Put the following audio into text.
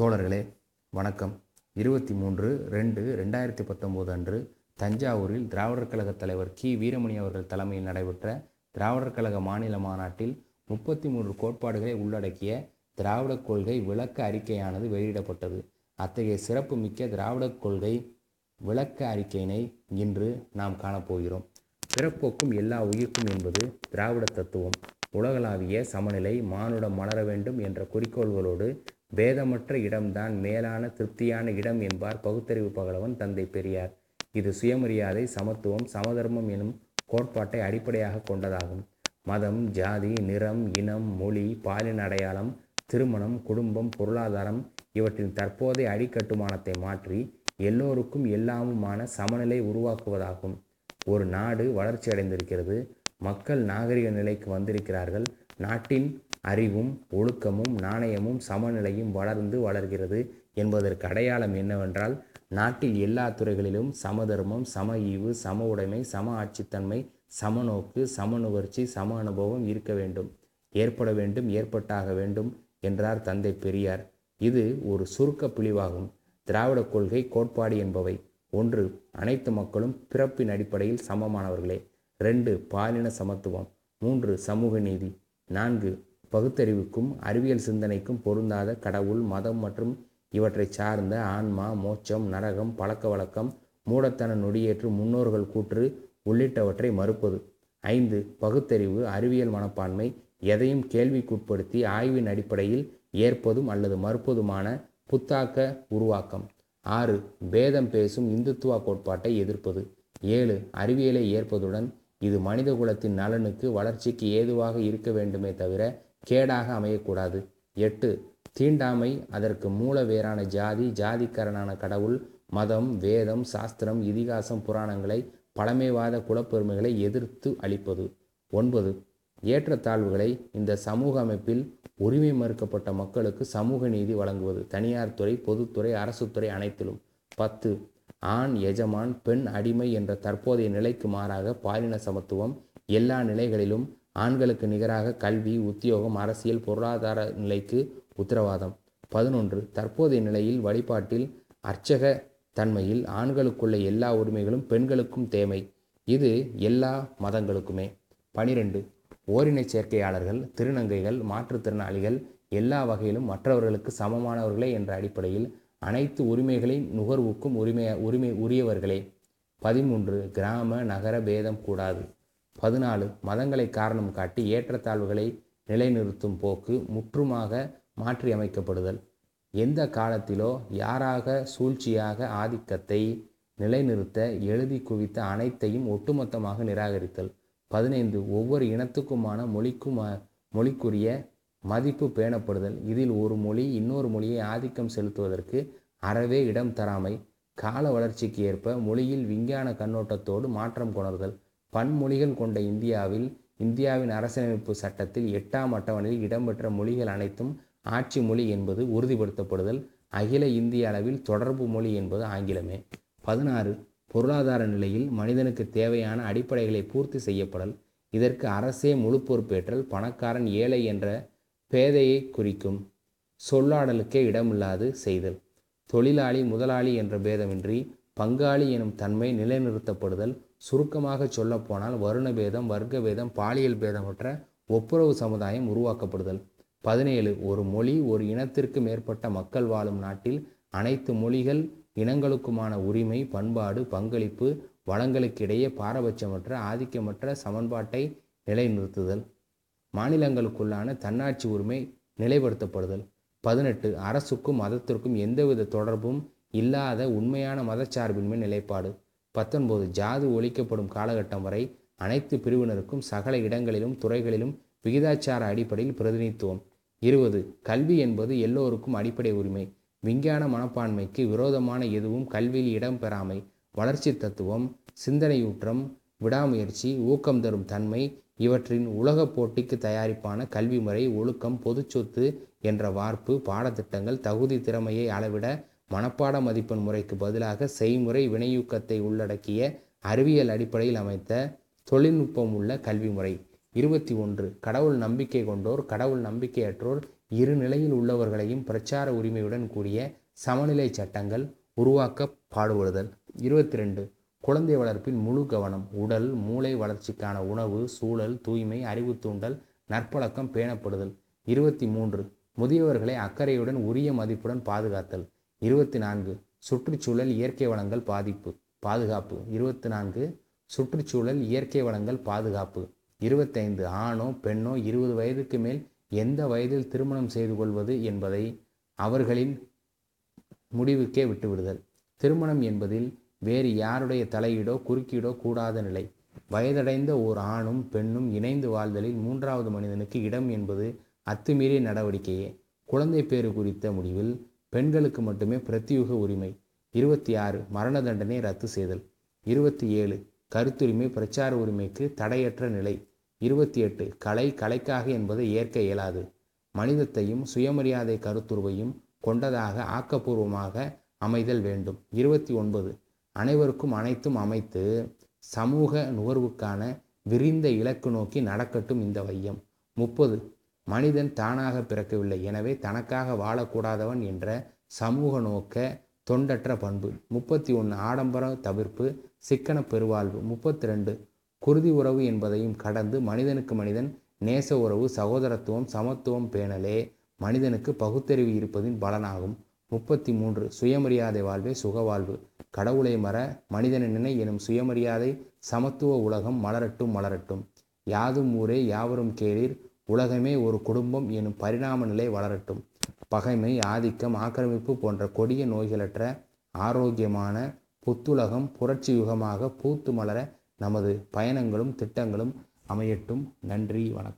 தோழர்களே வணக்கம். இருபத்தி மூன்று ரெண்டு ரெண்டாயிரத்தி பத்தொம்போது அன்று தஞ்சாவூரில் திராவிடர் கழக தலைவர் கி. வீரமணி அவர்கள் தலைமையில் நடைபெற்ற திராவிடர் கழக மாநில மாநாட்டில் முப்பத்தி மூன்று கோட்பாடுகளை உள்ளடக்கிய திராவிடக் கொள்கை விளக்க அறிக்கையானது வெளியிடப்பட்டது. அத்தகைய சிறப்பு மிக்க திராவிடக் கொள்கை விளக்க அறிக்கையினை இன்று நாம் காணப்போகிறோம். பிறப்போக்கும் எல்லா உயிர்க்கும் என்பது திராவிட தத்துவம். உலகளாவிய சமநிலை மானுடம் மலர வேண்டும் என்ற குறிக்கோள்களோடு பேதமற்ற இடம்தான் மேலான திருப்தியான இடம் என்பார் பகுத்தறிவு பகலவன் தந்தை பெரியார். இது சுயமரியாதை சமத்துவம் சமதர்மம் எனும் கோட்பாட்டை அடிப்படையாக கொண்டதாகும். மதம் ஜாதி நிறம் இனம் மொழி பாலின அடையாளம் திருமணம் குடும்பம் பொருளாதாரம் இவற்றின் தற்போதைய அடிக்கட்டுமானத்தை மாற்றி எல்லோருக்கும் எல்லாமுமான சமநிலை உருவாக்குவதாகும். ஒரு நாடு வளர்ச்சி அடைந்திருக்கிறது மக்கள் நாகரிக நிலைக்கு வந்திருக்கிறார்கள். நாட்டின் அறிவும் ஒழுக்கமும் நாணயமும் சமநிலையும் வளர்ந்து வளர்கிறது என்பதற்கு அடையாளம் என்னவென்றால் நாட்டில் எல்லா துறைகளிலும் சமதர்மம் சம ஈவு சம உடைமை சம ஆட்சித்தன்மை சமநோக்கு சமநுகர்ச்சி சம அனுபவம் இருக்க வேண்டும். ஏற்பட வேண்டும் ஏற்பட்டாக வேண்டும் என்றார் தந்தை பெரியார். இது ஒரு சுருக்க பிழிவாகும். திராவிட கொள்கை கோட்பாடு என்பவை. ஒன்று அனைத்து மக்களும் பிறப்பின் அடிப்படையில் சமமானவர்களே. ரெண்டு பாலின சமத்துவம். மூன்று சமூக நீதி. நான்கு பகுத்தறிவுக்கும் அறிவியல் சிந்தனைக்கும் பொருந்தாத கடவுள் மதம் மற்றும் இவற்றை சார்ந்த ஆன்மா மோட்சம் நரகம் பழக்க வழக்கம் மூடத்தன நொடியேற்று முன்னோர்கள் கூற்று உள்ளிட்டவற்றை மறுப்பது. ஐந்து பகுத்தறிவு அறிவியல் மனப்பான்மை எதையும் கேள்விக்குட்படுத்தி ஆய்வின் அடிப்படையில் ஏற்பதும் அல்லது மறுப்பதுமான புத்தாக்க உருவாக்கம். ஆறு பேதம் பேசும் இந்துத்துவ கோட்பாட்டை எதிர்ப்பது. ஏழு அறிவியலை ஏற்பதுடன் இது மனித குலத்தின் நலனுக்கு வளர்ச்சிக்கு ஏதுவாக இருக்க வேண்டுமே தவிர கேடாக அமையக்கூடாது. எட்டு தீண்டாமை அதற்கு மூல வேறான ஜாதி ஜாதிக்கரனான கடவுள் மதம் வேதம் சாஸ்திரம் இதிகாசம் புராணங்களை பழமைவாத குலப்பெருமைகளை எதிர்த்து அளிப்பது. ஒன்பது ஏற்றத்தாழ்வுகளை இந்த சமூக அமைப்பில் உரிமை மறுக்கப்பட்ட மக்களுக்கு சமூக நீதி வழங்குவது. தனியார் துறை பொதுத்துறை அரசு துறை அனைத்திலும். பத்து ஆண் எஜமான் பெண் அடிமை என்ற தற்போதைய நிலைக்கு மாறாக பாலின சமத்துவம் எல்லா நிலைகளிலும் ஆண்களுக்கு நிகராக கல்வி உத்தியோகம் அரசியல் பொருளாதார நிலைக்கு உத்தரவாதம். பதினொன்று தற்போதைய நிலையில் வழிபாட்டில் அர்ச்சக தன்மையில் ஆண்களுக்குள்ள எல்லா உரிமைகளும் பெண்களுக்கும் தேவை. இது எல்லா மதங்களுக்குமே. பனிரெண்டு ஓரினை சேர்க்கையாளர்கள் திருநங்கைகள் மாற்றுத்திறனாளிகள் எல்லா வகையிலும் மற்றவர்களுக்கு சமமானவர்களே என்ற அடிப்படையில் அனைத்து உரிமைகளின் நுகர்வுக்கும் உரிமை உரிமை உரியவர்களே. பதிமூன்று கிராம நகர பேதம் கூடாது. பதினாலு மதங்களை காரணம் காட்டி ஏற்றத்தாழ்வுகளை நிலைநிறுத்தும் போக்கு முற்றுமாக மாற்றி அமைக்கப்படுதல் எந்த காலத்திலோ யாராக சூழ்ச்சியாக ஆதிக்கத்தை நிலைநிறுத்த எழுதி குவித்த அனைத்தையும் ஒட்டுமொத்தமாக நிராகரித்தல். பதினைந்து ஒவ்வொரு இனத்துக்குமான மொழிக்கும் மொழிக்குரிய மதிப்பு பேணப்படுதல். இதில் ஒரு மொழி இன்னொரு மொழியை ஆதிக்கம் செலுத்துவதற்கு அறவே இடம் தராமை. கால வளர்ச்சிக்கு ஏற்ப மொழியில் விஞ்ஞான கண்ணோட்டத்தோடு மாற்றம் கொணர்தல். பன்மொழிகள் கொண்ட இந்தியாவில் இந்தியாவின் அரசியலமைப்பு சட்டத்தில் எட்டாம் அட்டவணையில் இடம்பெற்ற மொழிகள் அனைத்தும் ஆட்சி மொழி என்பது உறுதிப்படுத்தப்படுதல் அகில இந்திய அளவில் தொடர்பு மொழி என்பது ஆங்கிலமே. பதினாறு பொருளாதார நிலையில் மனிதனுக்கு தேவையான அடிப்படைகளை பூர்த்தி செய்யப்படல் இதற்கு அரசே முழு பொறுப்பேற்றல் பணக்காரன் ஏழை என்ற பேதையை குறிக்கும் சொல்லாடலுக்கே இடமில்லாது செய்தல். தொழிலாளி முதலாளி என்ற பேதமின்றி பங்காளி எனும் தன்மை நிலைநிறுத்தப்படுதல் சுருக்கமாக சொல்லப்போனால் வருண பேதம் வர்க்க பேதம் பாலியல் பேதமற்ற ஒப்புரவு சமுதாயம் உருவாக்கப்படுதல். பதினேழு ஒரு மொழி ஒரு இனத்திற்கு மேற்பட்ட மக்கள் வாழும் நாட்டில் அனைத்து மொழிகள் இனங்களுக்குமான உரிமை பண்பாடு பங்களிப்பு வளங்களுக்கிடையே பாரபட்சமற்ற ஆதிக்கமற்ற சமன்பாட்டை நிலைநிறுத்துதல். மாநிலங்களுக்குள்ளான தன்னாட்சி உரிமை நிலைப்படுத்தப்படுதல். பதினெட்டு அரசுக்கும் மதத்திற்கும் எந்தவித தொடர்பும் இல்லாத உண்மையான மதச்சார்பின்மை நிலைப்பாடு. பத்தொன்பது ஜாது ஒழிக்கப்படும் காலகட்டம் வரை அனைத்து பிரிவினருக்கும் சகல இடங்களிலும் துறைகளிலும் விகிதாச்சார அடிப்படையில் பிரதிநிதித்துவம். இருபது கல்வி என்பது எல்லோருக்கும் அடிப்படை உரிமை. விஞ்ஞான மனப்பான்மைக்கு விரோதமான எதுவும் கல்வியில் இடம் பெறாமை. வளர்ச்சி தத்துவம் சிந்தனையூற்றம் விடாமுயற்சி ஊக்கம் தரும் தன்மை இவற்றின் உலகப் போட்டிக்கு தயாரிப்பான கல்வி முறை ஒழுக்கம் பொதுச்சொத்து என்ற வார்ப்பு பாடத்திட்டங்கள் தகுதி திறமையை அளவிட மனப்பாட மதிப்பெண் முறைக்கு பதிலாக செய்முறை வினையூக்கத்தை உள்ளடக்கிய அறிவியல் அடிப்படையில் அமைத்த தொழில்நுட்பம் உள்ள கல்வி முறை. இருபத்தி ஒன்று. கடவுள் நம்பிக்கை கொண்டோர் கடவுள் நம்பிக்கையற்றோர் இரு நிலையில் உள்ளவர்களையும் பிரச்சார உரிமையுடன் கூடிய சமநிலை சட்டங்கள் உருவாக்க பாடுபடுதல். இருபத்தி ரெண்டு. குழந்தை வளர்ப்பில் முழு கவனம் உடல் மூளை வளர்ச்சிக்கான உணவு சூழல் தூய்மை அறிவு தூண்டல் நற்பழக்கம் பேணப்படுதல். இருபத்தி மூன்று. முதியவர்களை அக்கறையுடன் உரிய மதிப்புடன் பாதுகாத்தல். இருபத்தி நான்கு சுற்றுச்சூழல் இயற்கை வளங்கள் பாதிப்பு பாதுகாப்பு. இருபத்தி நான்கு சுற்றுச்சூழல் இயற்கை வளங்கள் பாதுகாப்பு. இருபத்தைந்து ஆணோ பெண்ணோ இருபது வயதுக்கு மேல் எந்த வயதில் திருமணம் செய்து கொள்வது என்பதை அவர்களின் முடிவுக்கே விட்டுவிடுதல். திருமணம் என்பதில் வேறு யாருடைய தலையீடோ குறுக்கீடோ கூடாத நிலை. வயதடைந்த ஓர் ஆணும் பெண்ணும் இணைந்து வாழ்தலில் மூன்றாவது மனிதனுக்கு இடம் என்பது அத்துமீறிய நடவடிக்கையே. குழந்தை பேறு குறித்த முடிவில் பெண்களுக்கு மட்டுமே பிரத்தியுக உரிமை. இருபத்தி ஆறு மரண தண்டனை ரத்து செய்தல். இருபத்தி ஏழு கருத்துரிமை பிரச்சார உரிமைக்கு தடையற்ற நிலை. இருபத்தி எட்டு கலை கலைக்காக என்பதை ஏற்க இயலாது. மனிதத்தையும் சுயமரியாதை கருத்துருவையும் கொண்டதாக ஆக்கப்பூர்வமாக அமைதல் வேண்டும். இருபத்தி ஒன்பது அனைவருக்கும் அனைத்தும் அமைத்து சமூக நுகர்வுக்கான விரிந்த இலக்கு நோக்கி நடக்கட்டும் இந்த வையம். முப்பது மனிதன் தானாக பிறக்கவில்லை. எனவே தனக்காக வாழக்கூடாதவன் என்ற சமூக நோக்க தொண்டற்ற பண்பு. முப்பத்தி ஒன்று ஆடம்பர தவிர்ப்பு சிக்கன பெருவாழ்வு. முப்பத்தி ரெண்டு குருதி உறவு என்பதையும் கடந்து மனிதனுக்கு மனிதன் நேச உறவு சகோதரத்துவம் சமத்துவம் பேணலே மனிதனுக்கு பகுத்தறிவு இருப்பதின் பலனாகும். முப்பத்தி மூன்று சுயமரியாதை வாழ்வே சுகவாழ்வு. கடவுளை மற மனிதனின் நினை எனும் சுயமரியாதை சமத்துவ உலகம் மலரட்டும் மலரட்டும். யாதும் ஊரே யாவரும் கேளீர் உலகமே ஒரு குடும்பம் எனும் பரிணாம நிலை வளரட்டும். பகைமை ஆதிக்கம் ஆக்கிரமிப்பு போன்ற கொடிய நோய்களற்ற ஆரோக்கியமான புத்துலகம் புரட்சி யுகமாக பூத்து மலர நமது பயணங்களும் திட்டங்களும் அமையட்டும். நன்றி வணக்கம்.